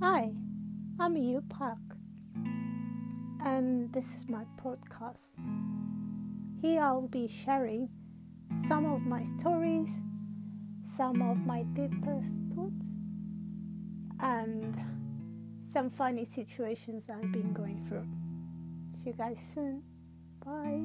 Hi, I'm Yu Park, and this is my podcast. Here I'll be sharing some of my stories, some of my deepest thoughts, and some funny situations I've been going through. See you guys soon. Bye.